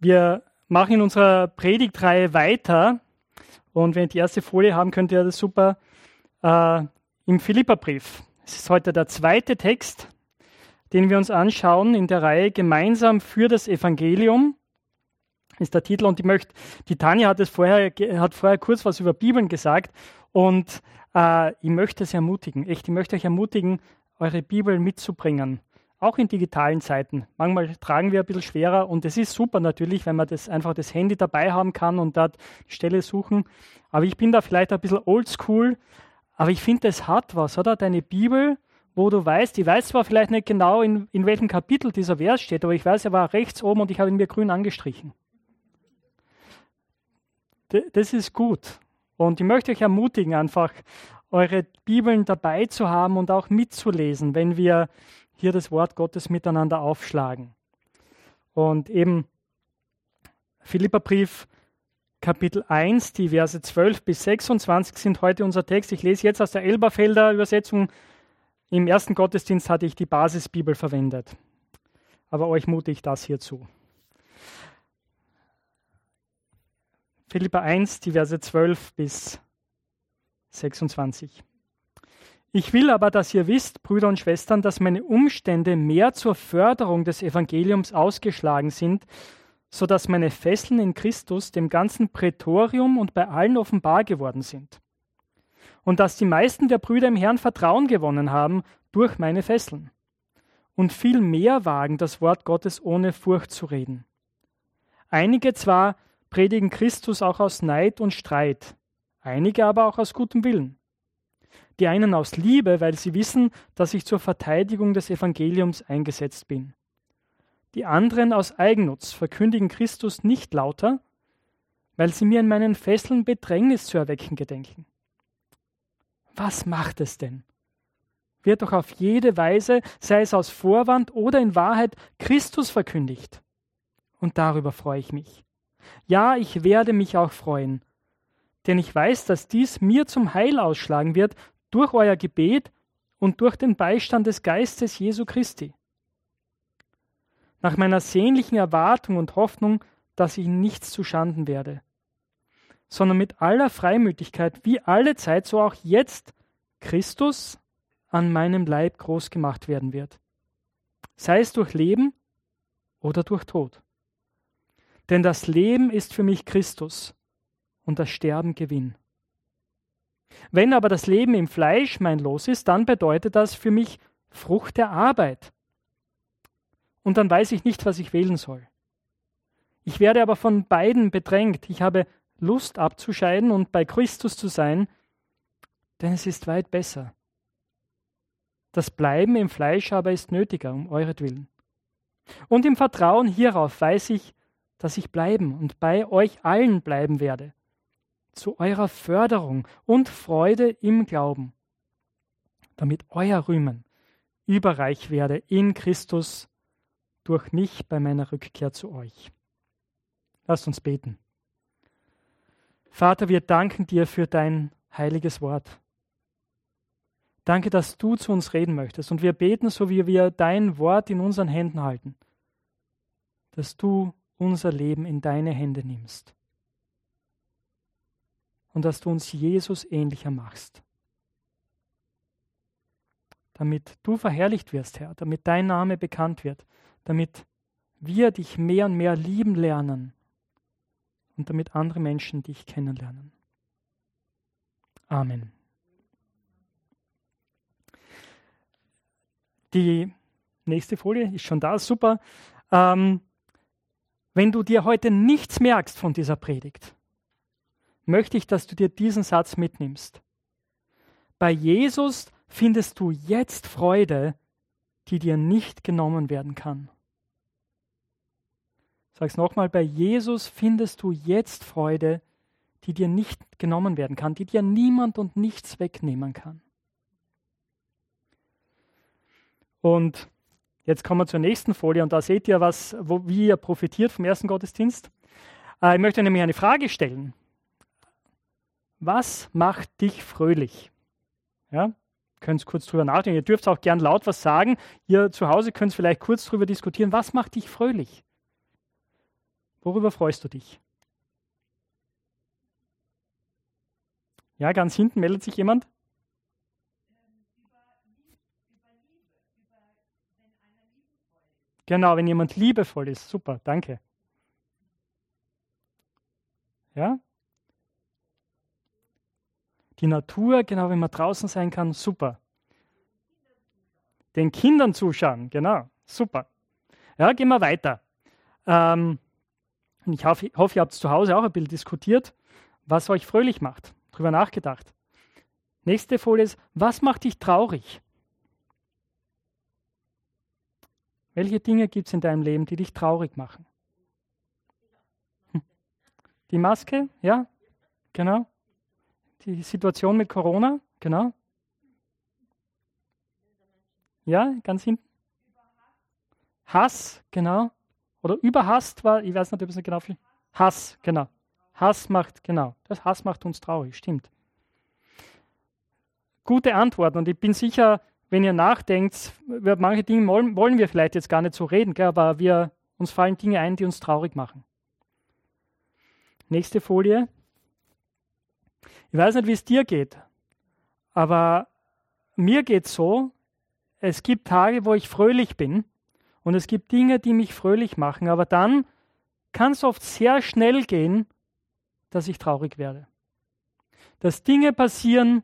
Wir machen in unserer Predigtreihe weiter. Und wenn ihr die erste Folie haben, könnt ihr das super äh, im Philipperbrief. Es ist heute der zweite Text, den wir uns anschauen in der Reihe Gemeinsam für das Evangelium. Ist der Titel und ich möchte, die Tanja hat es vorher, hat vorher kurz was über Bibeln gesagt und äh, ich möchte es ermutigen, echt, ich möchte euch ermutigen, eure Bibel mitzubringen auch in digitalen Zeiten. Manchmal tragen wir ein bisschen schwerer und es ist super natürlich, wenn man das einfach das Handy dabei haben kann und dort die Stelle suchen. Aber ich bin da vielleicht ein bisschen oldschool, aber ich finde, es hat was, oder? Deine Bibel, wo du weißt, ich weiß zwar vielleicht nicht genau, in, in welchem Kapitel dieser Vers steht, aber ich weiß, er war rechts oben und ich habe ihn mir grün angestrichen. das ist gut. Und ich möchte euch ermutigen, einfach eure Bibeln dabei zu haben und auch mitzulesen, wenn wir hier das Wort Gottes miteinander aufschlagen. Und eben Philipperbrief Kapitel 1, die Verse 12 bis 26 sind heute unser Text. Ich lese jetzt aus der Elberfelder Übersetzung. Im ersten Gottesdienst hatte ich die Basisbibel verwendet. Aber euch mute ich das hierzu. Philippa 1, die Verse 12 bis 26. Ich will aber, dass ihr wisst, Brüder und Schwestern, dass meine Umstände mehr zur Förderung des Evangeliums ausgeschlagen sind, so dass meine Fesseln in Christus dem ganzen Prätorium und bei allen offenbar geworden sind. Und dass die meisten der Brüder im Herrn Vertrauen gewonnen haben durch meine Fesseln. Und viel mehr wagen, das Wort Gottes ohne Furcht zu reden. Einige zwar predigen Christus auch aus Neid und Streit, einige aber auch aus gutem Willen die einen aus Liebe, weil sie wissen, dass ich zur Verteidigung des Evangeliums eingesetzt bin. Die anderen aus Eigennutz verkündigen Christus nicht lauter, weil sie mir in meinen Fesseln Bedrängnis zu erwecken gedenken. Was macht es denn? Wird doch auf jede Weise, sei es aus Vorwand oder in Wahrheit, Christus verkündigt. Und darüber freue ich mich. Ja, ich werde mich auch freuen, denn ich weiß, dass dies mir zum Heil ausschlagen wird durch euer Gebet und durch den Beistand des Geistes Jesu Christi. Nach meiner sehnlichen Erwartung und Hoffnung, dass ich nichts zu Schanden werde, sondern mit aller Freimütigkeit, wie alle Zeit, so auch jetzt, Christus an meinem Leib groß gemacht werden wird. Sei es durch Leben oder durch Tod. Denn das Leben ist für mich Christus und das Sterben Gewinn. Wenn aber das Leben im Fleisch mein Los ist, dann bedeutet das für mich Frucht der Arbeit. Und dann weiß ich nicht, was ich wählen soll. Ich werde aber von beiden bedrängt. Ich habe Lust abzuscheiden und bei Christus zu sein, denn es ist weit besser. Das Bleiben im Fleisch aber ist nötiger, um euretwillen. Und im Vertrauen hierauf weiß ich, dass ich bleiben und bei euch allen bleiben werde, zu eurer Förderung und Freude im Glauben, damit euer Rühmen überreich werde in Christus durch mich bei meiner Rückkehr zu euch. Lasst uns beten. Vater, wir danken dir für dein heiliges Wort. Danke, dass du zu uns reden möchtest. Und wir beten, so wie wir dein Wort in unseren Händen halten, dass du unser Leben in deine Hände nimmst und dass du uns Jesus ähnlicher machst. Damit du verherrlicht wirst, Herr, damit dein Name bekannt wird, damit wir dich mehr und mehr lieben lernen und damit andere Menschen dich kennenlernen. Amen. Die nächste Folie ist schon da, super. Ähm, wenn du dir heute nichts merkst von dieser Predigt, möchte ich, dass du dir diesen Satz mitnimmst. Bei Jesus findest du jetzt Freude, die dir nicht genommen werden kann. Sag's nochmal, bei Jesus findest du jetzt Freude, die dir nicht genommen werden kann, die dir niemand und nichts wegnehmen kann. Und jetzt kommen wir zur nächsten Folie und da seht ihr, was, wo, wie ihr profitiert vom ersten Gottesdienst. Äh, ich möchte nämlich eine Frage stellen. Was macht dich fröhlich? Ja, könnt kurz drüber nachdenken. Ihr dürft auch gern laut was sagen. Ihr zu Hause könnt vielleicht kurz drüber diskutieren. Was macht dich fröhlich? Worüber freust du dich? Ja, ganz hinten meldet sich jemand. Genau, wenn jemand liebevoll ist. Super, danke. Ja? Die Natur, genau, wenn man draußen sein kann, super. Den Kindern zuschauen, genau, super. Ja, gehen wir weiter. Ähm, ich hoffe, hoffe, ihr habt zu Hause auch ein bisschen diskutiert, was euch fröhlich macht. Drüber nachgedacht. Nächste Folie ist, was macht dich traurig? Welche Dinge gibt es in deinem Leben, die dich traurig machen? Hm. Die Maske, ja, genau. Die Situation mit Corona, genau. Ja, ganz hinten. Hass, genau. Oder überhasst war, ich weiß nicht, ob es nicht genau viel. Hass, genau. Hass macht, genau. Das Hass macht uns traurig, stimmt. Gute Antworten und ich bin sicher, wenn ihr nachdenkt, über manche Dinge wollen, wollen wir vielleicht jetzt gar nicht so reden, gell, aber wir, uns fallen Dinge ein, die uns traurig machen. Nächste Folie. Ich weiß nicht, wie es dir geht, aber mir geht es so, es gibt Tage, wo ich fröhlich bin und es gibt Dinge, die mich fröhlich machen, aber dann kann es oft sehr schnell gehen, dass ich traurig werde. Dass Dinge passieren,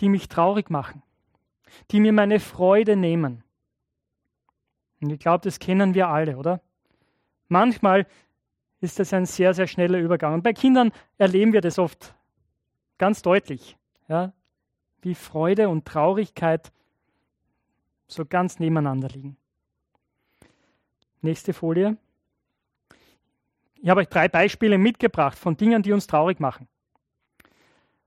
die mich traurig machen, die mir meine Freude nehmen. Und ich glaube, das kennen wir alle, oder? Manchmal ist das ein sehr, sehr schneller Übergang. Und bei Kindern erleben wir das oft ganz deutlich, ja? wie Freude und Traurigkeit so ganz nebeneinander liegen. Nächste Folie. Ich habe euch drei Beispiele mitgebracht von Dingen, die uns traurig machen.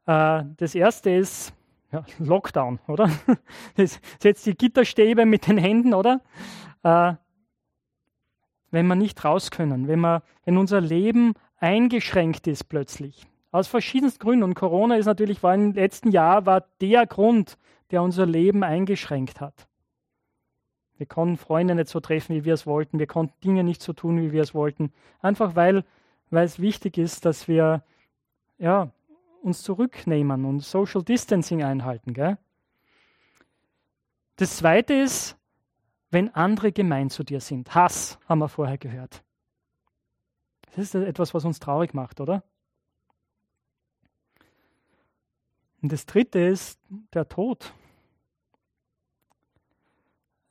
Äh, das erste ist ja, Lockdown, oder? Das setzt die Gitterstäbe mit den Händen, oder? Äh, wenn wir nicht raus können, wenn, wir, wenn unser Leben eingeschränkt ist plötzlich. Aus verschiedensten Gründen. Und Corona ist natürlich, war im letzten Jahr, war der Grund, der unser Leben eingeschränkt hat. Wir konnten Freunde nicht so treffen, wie wir es wollten. Wir konnten Dinge nicht so tun, wie wir es wollten. Einfach weil, weil es wichtig ist, dass wir ja, uns zurücknehmen und Social Distancing einhalten. Gell? Das Zweite ist, wenn andere gemein zu dir sind. Hass haben wir vorher gehört. Das ist etwas, was uns traurig macht, oder? Und das Dritte ist der Tod.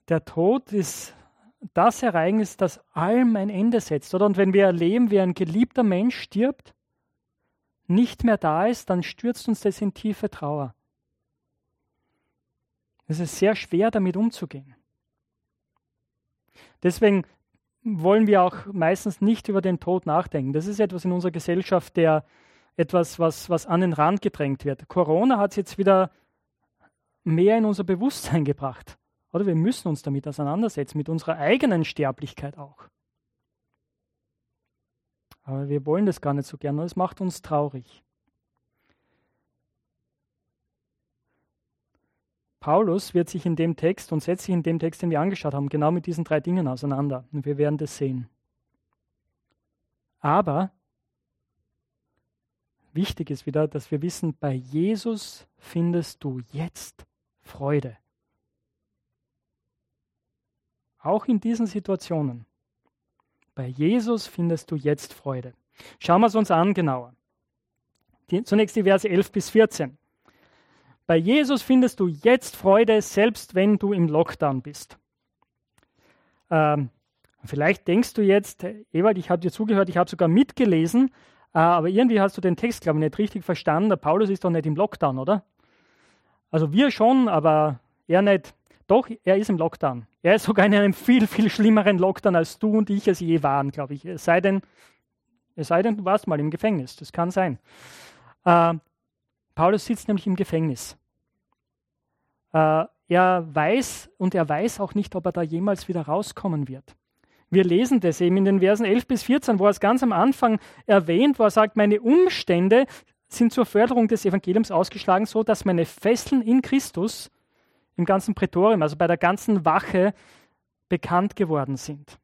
Der Tod ist das Ereignis, das allem ein Ende setzt. Oder? Und wenn wir erleben, wie ein geliebter Mensch stirbt, nicht mehr da ist, dann stürzt uns das in tiefe Trauer. Es ist sehr schwer, damit umzugehen. Deswegen wollen wir auch meistens nicht über den Tod nachdenken. Das ist etwas in unserer Gesellschaft, der etwas, was, was an den Rand gedrängt wird. Corona hat es jetzt wieder mehr in unser Bewusstsein gebracht. Oder wir müssen uns damit auseinandersetzen, mit unserer eigenen Sterblichkeit auch. Aber wir wollen das gar nicht so gerne und es macht uns traurig. Paulus wird sich in dem Text und setzt sich in dem Text, den wir angeschaut haben, genau mit diesen drei Dingen auseinander. Und wir werden das sehen. Aber wichtig ist wieder, dass wir wissen, bei Jesus findest du jetzt Freude. Auch in diesen Situationen. Bei Jesus findest du jetzt Freude. Schauen wir es uns an genauer. Die, zunächst die Verse 11 bis 14. Bei Jesus findest du jetzt Freude, selbst wenn du im Lockdown bist. Ähm, vielleicht denkst du jetzt, Ewald, ich habe dir zugehört, ich habe sogar mitgelesen, äh, aber irgendwie hast du den Text, glaube ich, nicht richtig verstanden. Der Paulus ist doch nicht im Lockdown, oder? Also wir schon, aber er nicht. Doch, er ist im Lockdown. Er ist sogar in einem viel, viel schlimmeren Lockdown, als du und ich es je waren, glaube ich. Es sei denn, es sei denn, du warst mal im Gefängnis. Das kann sein. Äh, Paulus sitzt nämlich im Gefängnis. Äh, er weiß und er weiß auch nicht, ob er da jemals wieder rauskommen wird. Wir lesen das eben in den Versen 11 bis 14, wo er es ganz am Anfang erwähnt, wo er sagt, meine Umstände sind zur Förderung des Evangeliums ausgeschlagen, so dass meine Fesseln in Christus im ganzen Prätorium, also bei der ganzen Wache, bekannt geworden sind.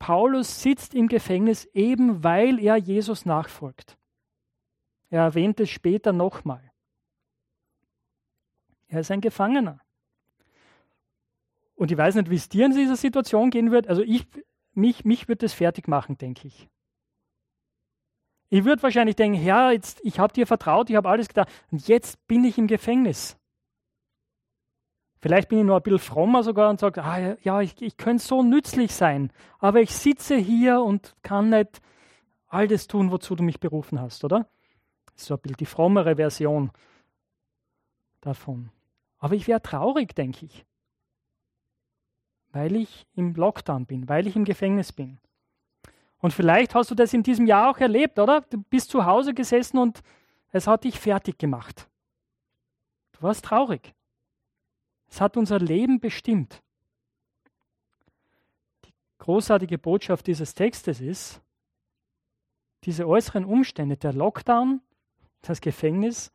Paulus sitzt im Gefängnis eben, weil er Jesus nachfolgt. Er erwähnt es später nochmal. Er ist ein Gefangener. Und ich weiß nicht, wie es dir in dieser Situation gehen wird. Also ich, mich, mich wird das fertig machen, denke ich. Ich würde wahrscheinlich denken, Herr, jetzt, ich habe dir vertraut, ich habe alles getan und jetzt bin ich im Gefängnis. Vielleicht bin ich nur ein bisschen frommer sogar und sage, ah, ja, ich, ich könnte so nützlich sein, aber ich sitze hier und kann nicht all das tun, wozu du mich berufen hast, oder? So ein bisschen die frommere Version davon. Aber ich wäre traurig, denke ich, weil ich im Lockdown bin, weil ich im Gefängnis bin. Und vielleicht hast du das in diesem Jahr auch erlebt, oder? Du bist zu Hause gesessen und es hat dich fertig gemacht. Du warst traurig. Es hat unser Leben bestimmt. Die großartige Botschaft dieses Textes ist, diese äußeren Umstände, der Lockdown, das Gefängnis,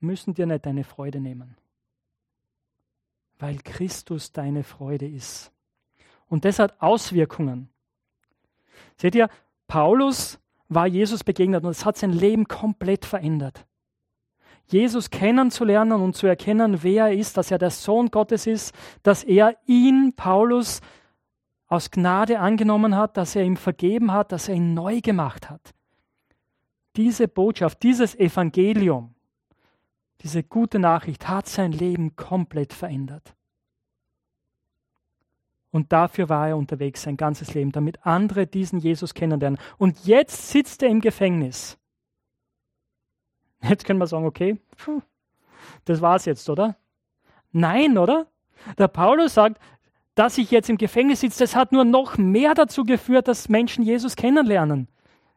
müssen dir nicht deine Freude nehmen, weil Christus deine Freude ist. Und das hat Auswirkungen. Seht ihr, Paulus war Jesus begegnet und es hat sein Leben komplett verändert. Jesus kennenzulernen und zu erkennen, wer er ist, dass er der Sohn Gottes ist, dass er ihn, Paulus, aus Gnade angenommen hat, dass er ihm vergeben hat, dass er ihn neu gemacht hat. Diese Botschaft, dieses Evangelium, diese gute Nachricht hat sein Leben komplett verändert. Und dafür war er unterwegs sein ganzes Leben, damit andere diesen Jesus kennenlernen. Und jetzt sitzt er im Gefängnis. Jetzt können wir sagen, okay, das war's jetzt, oder? Nein, oder? Der Paulus sagt, dass ich jetzt im Gefängnis sitze, das hat nur noch mehr dazu geführt, dass Menschen Jesus kennenlernen.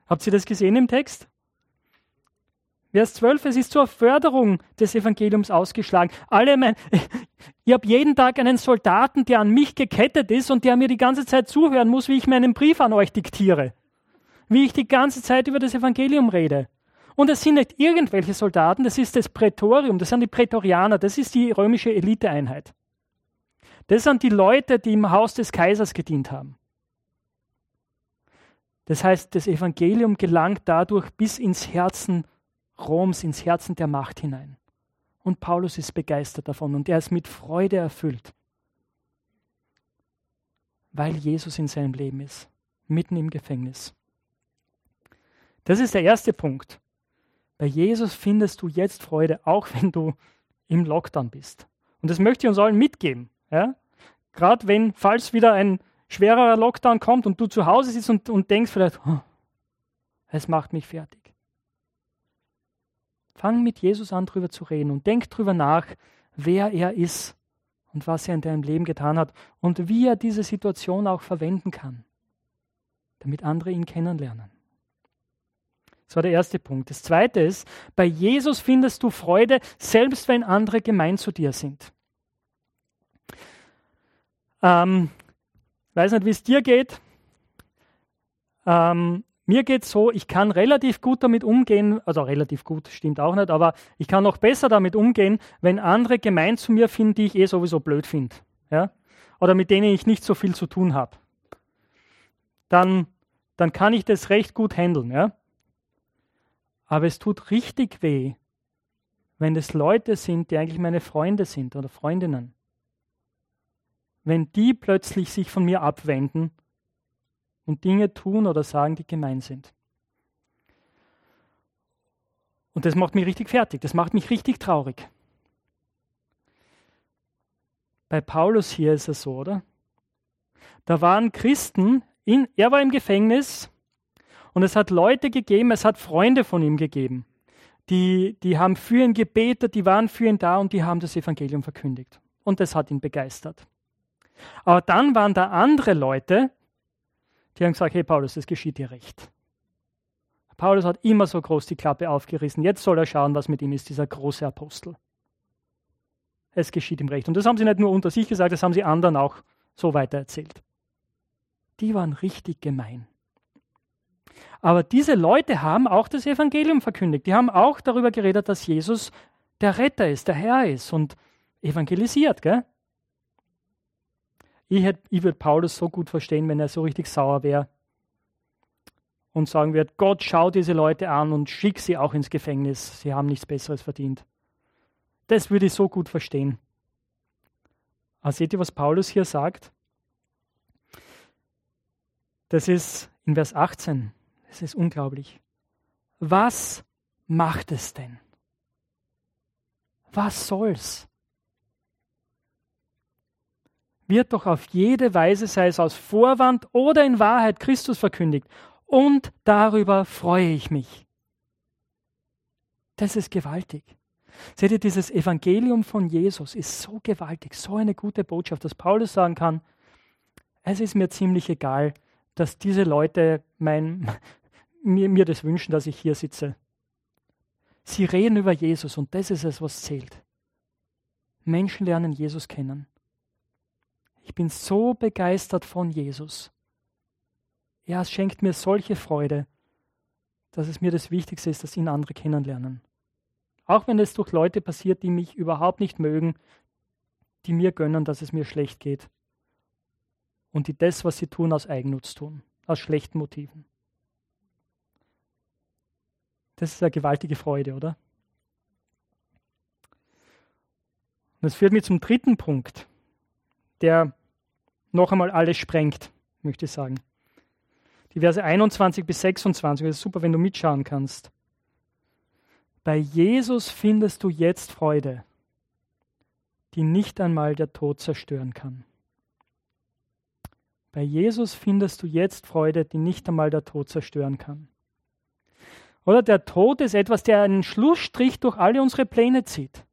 Habt ihr das gesehen im Text? Vers 12, es ist zur Förderung des Evangeliums ausgeschlagen. Alle mein, ich habe jeden Tag einen Soldaten, der an mich gekettet ist und der mir die ganze Zeit zuhören muss, wie ich meinen Brief an euch diktiere. Wie ich die ganze Zeit über das Evangelium rede. Und es sind nicht irgendwelche Soldaten, das ist das Prätorium, das sind die Prätorianer, das ist die römische Eliteeinheit. Das sind die Leute, die im Haus des Kaisers gedient haben. Das heißt, das Evangelium gelangt dadurch bis ins Herzen Roms ins Herzen der Macht hinein. Und Paulus ist begeistert davon und er ist mit Freude erfüllt, weil Jesus in seinem Leben ist, mitten im Gefängnis. Das ist der erste Punkt. Bei Jesus findest du jetzt Freude, auch wenn du im Lockdown bist. Und das möchte ich uns allen mitgeben. Ja? Gerade wenn, falls wieder ein schwererer Lockdown kommt und du zu Hause sitzt und, und denkst vielleicht, es macht mich fertig. Fang mit Jesus an, darüber zu reden und denk darüber nach, wer er ist und was er in deinem Leben getan hat und wie er diese Situation auch verwenden kann, damit andere ihn kennenlernen. Das war der erste Punkt. Das zweite ist, bei Jesus findest du Freude, selbst wenn andere gemein zu dir sind. Ähm, weiß nicht, wie es dir geht. Ähm, mir geht es so, ich kann relativ gut damit umgehen, also relativ gut stimmt auch nicht, aber ich kann noch besser damit umgehen, wenn andere gemein zu mir finden, die ich eh sowieso blöd finde. Ja? Oder mit denen ich nicht so viel zu tun habe. Dann, dann kann ich das recht gut handeln. Ja? Aber es tut richtig weh, wenn es Leute sind, die eigentlich meine Freunde sind oder Freundinnen. Wenn die plötzlich sich von mir abwenden und Dinge tun oder sagen, die gemein sind. Und das macht mich richtig fertig, das macht mich richtig traurig. Bei Paulus hier ist es so, oder? Da waren Christen, in, er war im Gefängnis und es hat Leute gegeben, es hat Freunde von ihm gegeben. Die, die haben für ihn gebetet, die waren für ihn da und die haben das Evangelium verkündigt. Und das hat ihn begeistert. Aber dann waren da andere Leute, die haben gesagt, hey Paulus, das geschieht dir recht. Paulus hat immer so groß die Klappe aufgerissen. Jetzt soll er schauen, was mit ihm ist, dieser große Apostel. Es geschieht ihm recht. Und das haben sie nicht nur unter sich gesagt, das haben sie anderen auch so weitererzählt. Die waren richtig gemein. Aber diese Leute haben auch das Evangelium verkündigt. Die haben auch darüber geredet, dass Jesus der Retter ist, der Herr ist und evangelisiert. Gell? Ich, ich würde Paulus so gut verstehen, wenn er so richtig sauer wäre und sagen wird, Gott, schau diese Leute an und schick sie auch ins Gefängnis. Sie haben nichts Besseres verdient. Das würde ich so gut verstehen. Aber seht ihr, was Paulus hier sagt? Das ist in Vers 18. Das ist unglaublich. Was macht es denn? Was soll's? Wird doch auf jede Weise, sei es aus Vorwand oder in Wahrheit, Christus verkündigt. Und darüber freue ich mich. Das ist gewaltig. Seht ihr, dieses Evangelium von Jesus ist so gewaltig, so eine gute Botschaft, dass Paulus sagen kann, es ist mir ziemlich egal, dass diese Leute mein, mir, mir das wünschen, dass ich hier sitze. Sie reden über Jesus und das ist es, was zählt. Menschen lernen Jesus kennen. Ich bin so begeistert von Jesus. Er schenkt mir solche Freude, dass es mir das Wichtigste ist, dass ihn andere kennenlernen. Auch wenn es durch Leute passiert, die mich überhaupt nicht mögen, die mir gönnen, dass es mir schlecht geht. Und die das, was sie tun, aus Eigennutz tun, aus schlechten Motiven. Das ist eine gewaltige Freude, oder? Und das führt mich zum dritten Punkt, der noch einmal alles sprengt, möchte ich sagen. Die Verse 21 bis 26, das ist super, wenn du mitschauen kannst. Bei Jesus findest du jetzt Freude, die nicht einmal der Tod zerstören kann. Bei Jesus findest du jetzt Freude, die nicht einmal der Tod zerstören kann. Oder der Tod ist etwas, der einen Schlussstrich durch alle unsere Pläne zieht.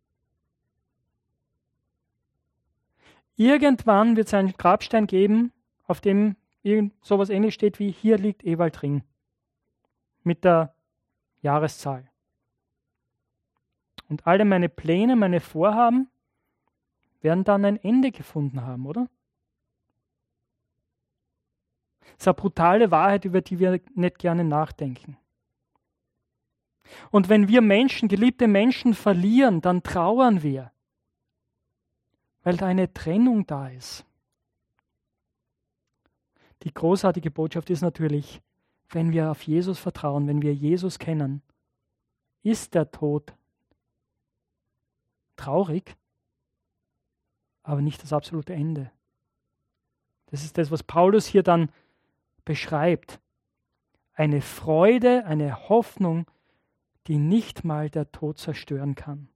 Irgendwann wird es einen Grabstein geben, auf dem irgend sowas ähnlich steht wie hier liegt Ewald Ring mit der Jahreszahl. Und alle meine Pläne, meine Vorhaben werden dann ein Ende gefunden haben, oder? Das ist eine brutale Wahrheit, über die wir nicht gerne nachdenken. Und wenn wir Menschen, geliebte Menschen verlieren, dann trauern wir, weil da eine Trennung da ist. Die großartige Botschaft ist natürlich, wenn wir auf Jesus vertrauen, wenn wir Jesus kennen, ist der Tod traurig, aber nicht das absolute Ende. Das ist das, was Paulus hier dann beschreibt. Eine Freude, eine Hoffnung, die nicht mal der Tod zerstören kann.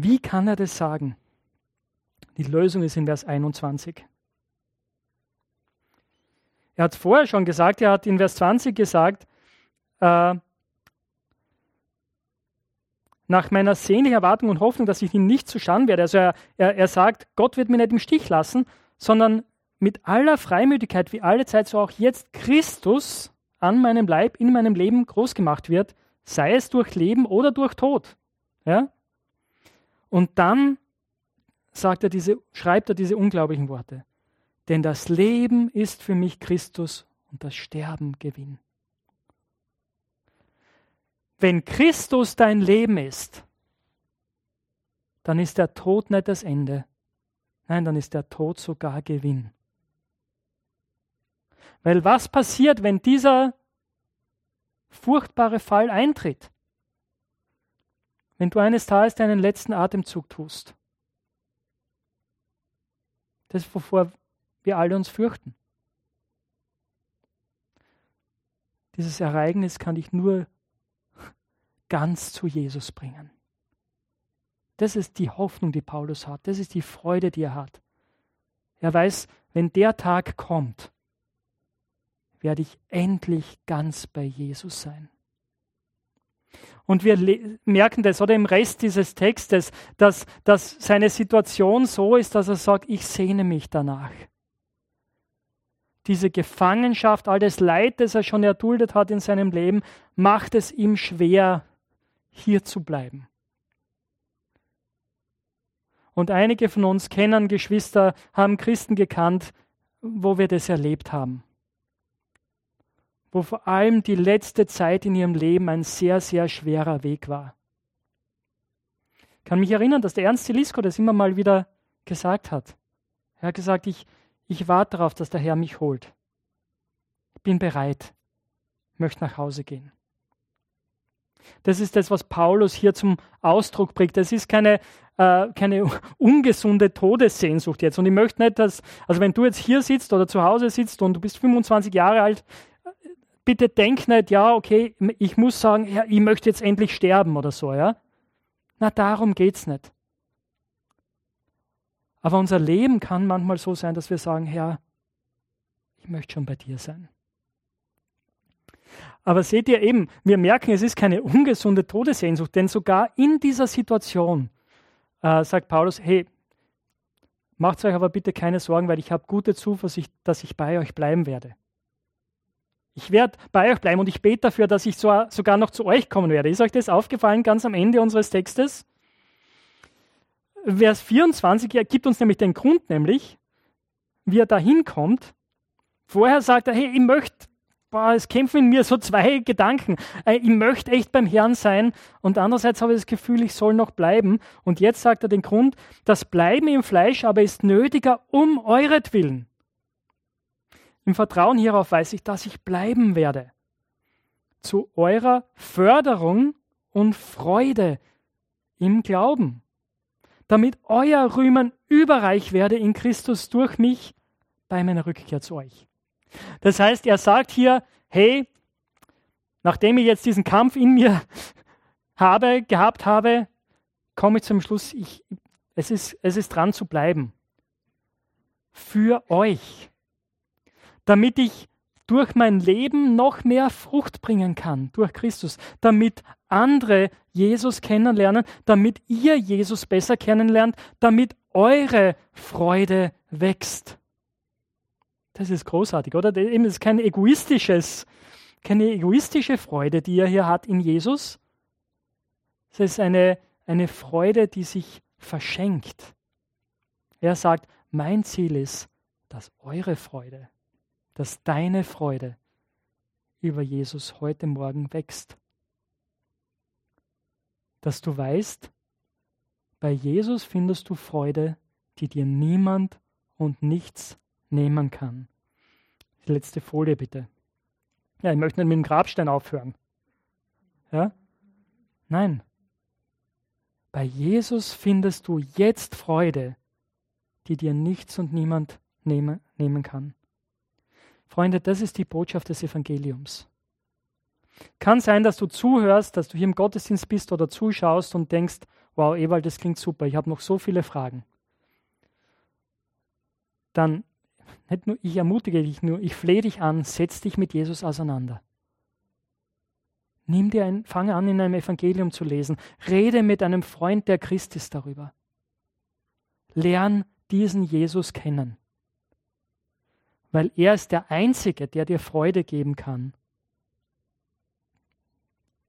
Wie kann er das sagen? Die Lösung ist in Vers 21. Er hat vorher schon gesagt, er hat in Vers 20 gesagt, äh, nach meiner sehnlichen Erwartung und Hoffnung, dass ich ihn nicht zu schauen werde. Also er, er, er sagt, Gott wird mich nicht im Stich lassen, sondern mit aller Freimütigkeit, wie alle Zeit, so auch jetzt Christus an meinem Leib, in meinem Leben groß gemacht wird, sei es durch Leben oder durch Tod. Ja? Und dann sagt er diese, schreibt er diese unglaublichen Worte. Denn das Leben ist für mich Christus und das Sterben Gewinn. Wenn Christus dein Leben ist, dann ist der Tod nicht das Ende. Nein, dann ist der Tod sogar Gewinn. Weil was passiert, wenn dieser furchtbare Fall eintritt? Wenn du eines Tages deinen letzten Atemzug tust. Das wovor wir alle uns fürchten. Dieses Ereignis kann dich nur ganz zu Jesus bringen. Das ist die Hoffnung, die Paulus hat. Das ist die Freude, die er hat. Er weiß, wenn der Tag kommt, werde ich endlich ganz bei Jesus sein. Und wir merken das, oder im Rest dieses Textes, dass, dass seine Situation so ist, dass er sagt, ich sehne mich danach. Diese Gefangenschaft, all das Leid, das er schon erduldet hat in seinem Leben, macht es ihm schwer, hier zu bleiben. Und einige von uns kennen Geschwister, haben Christen gekannt, wo wir das erlebt haben. Wo vor allem die letzte Zeit in ihrem Leben ein sehr, sehr schwerer Weg war. kann mich erinnern, dass der Ernst Zelisko das immer mal wieder gesagt hat. Er hat gesagt, ich, ich warte darauf, dass der Herr mich holt. Ich bin bereit, möchte nach Hause gehen. Das ist das, was Paulus hier zum Ausdruck bringt. Das ist keine, äh, keine ungesunde Todessehnsucht jetzt. Und ich möchte nicht, dass, also wenn du jetzt hier sitzt oder zu Hause sitzt und du bist 25 Jahre alt, bitte denk nicht, ja, okay, ich muss sagen, ja, ich möchte jetzt endlich sterben oder so, ja. Na, darum geht es nicht. Aber unser Leben kann manchmal so sein, dass wir sagen, Herr, ich möchte schon bei dir sein. Aber seht ihr eben, wir merken, es ist keine ungesunde Todessehnsucht, denn sogar in dieser Situation äh, sagt Paulus, hey, macht euch aber bitte keine Sorgen, weil ich habe gute Zuversicht, dass ich bei euch bleiben werde. Ich werde bei euch bleiben und ich bete dafür, dass ich so, sogar noch zu euch kommen werde. Ist euch das aufgefallen ganz am Ende unseres Textes? Vers 24 gibt uns nämlich den Grund, nämlich, wie er da hinkommt. Vorher sagt er, hey, ich möchte boah, es kämpfen in mir so zwei Gedanken. Äh, ich möchte echt beim Herrn sein und andererseits habe ich das Gefühl, ich soll noch bleiben. Und jetzt sagt er den Grund, das Bleiben im Fleisch aber ist nötiger um euretwillen. Im Vertrauen hierauf weiß ich, dass ich bleiben werde. Zu eurer Förderung und Freude im Glauben, damit euer Rühmen überreich werde in Christus durch mich bei meiner Rückkehr zu euch. Das heißt, er sagt hier, hey, nachdem ich jetzt diesen Kampf in mir habe, gehabt habe, komme ich zum Schluss, ich, es, ist, es ist dran zu bleiben. Für euch. Damit ich durch mein Leben noch mehr Frucht bringen kann, durch Christus. Damit andere Jesus kennenlernen, damit ihr Jesus besser kennenlernt, damit eure Freude wächst. Das ist großartig, oder? Das ist kein egoistisches, keine egoistische Freude, die er hier hat in Jesus. Es ist eine, eine Freude, die sich verschenkt. Er sagt, mein Ziel ist, dass eure Freude, dass deine Freude über Jesus heute Morgen wächst. Dass du weißt, bei Jesus findest du Freude, die dir niemand und nichts nehmen kann. Die letzte Folie bitte. Ja, ich möchte nicht mit dem Grabstein aufhören. Ja? Nein. Bei Jesus findest du jetzt Freude, die dir nichts und niemand nehmen, nehmen kann. Freunde, das ist die Botschaft des Evangeliums. Kann sein, dass du zuhörst, dass du hier im Gottesdienst bist oder zuschaust und denkst, wow, Ewald, das klingt super, ich habe noch so viele Fragen. Dann nicht nur ich ermutige dich nur, ich flehe dich an, setz dich mit Jesus auseinander. Nimm dir ein, fange an, in einem Evangelium zu lesen. Rede mit einem Freund, der Christ ist darüber. Lern diesen Jesus kennen. Weil er ist der Einzige, der dir Freude geben kann,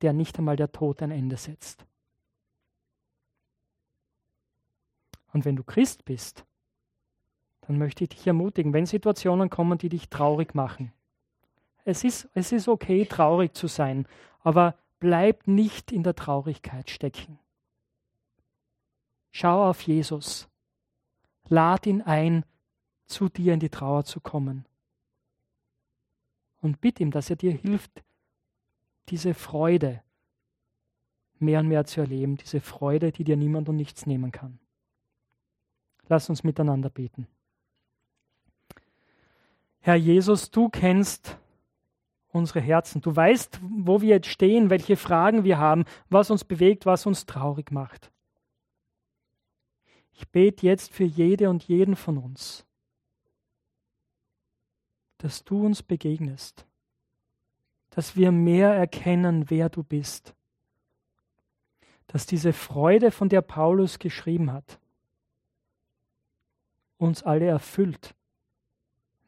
der nicht einmal der Tod ein Ende setzt. Und wenn du Christ bist, dann möchte ich dich ermutigen, wenn Situationen kommen, die dich traurig machen. Es ist, es ist okay, traurig zu sein, aber bleib nicht in der Traurigkeit stecken. Schau auf Jesus. Lad ihn ein, zu dir in die Trauer zu kommen. Und bitt ihm, dass er dir hilft, diese Freude mehr und mehr zu erleben, diese Freude, die dir niemand und nichts nehmen kann. Lass uns miteinander beten. Herr Jesus, du kennst unsere Herzen. Du weißt, wo wir jetzt stehen, welche Fragen wir haben, was uns bewegt, was uns traurig macht. Ich bete jetzt für jede und jeden von uns, dass du uns begegnest, dass wir mehr erkennen, wer du bist, dass diese Freude, von der Paulus geschrieben hat, uns alle erfüllt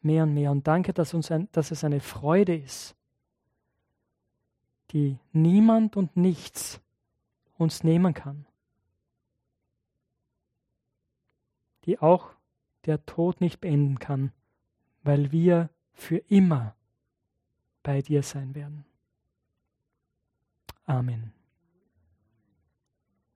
mehr und mehr. Und danke, dass, uns ein, dass es eine Freude ist, die niemand und nichts uns nehmen kann. Die auch der Tod nicht beenden kann, weil wir für immer bei dir sein werden. Amen.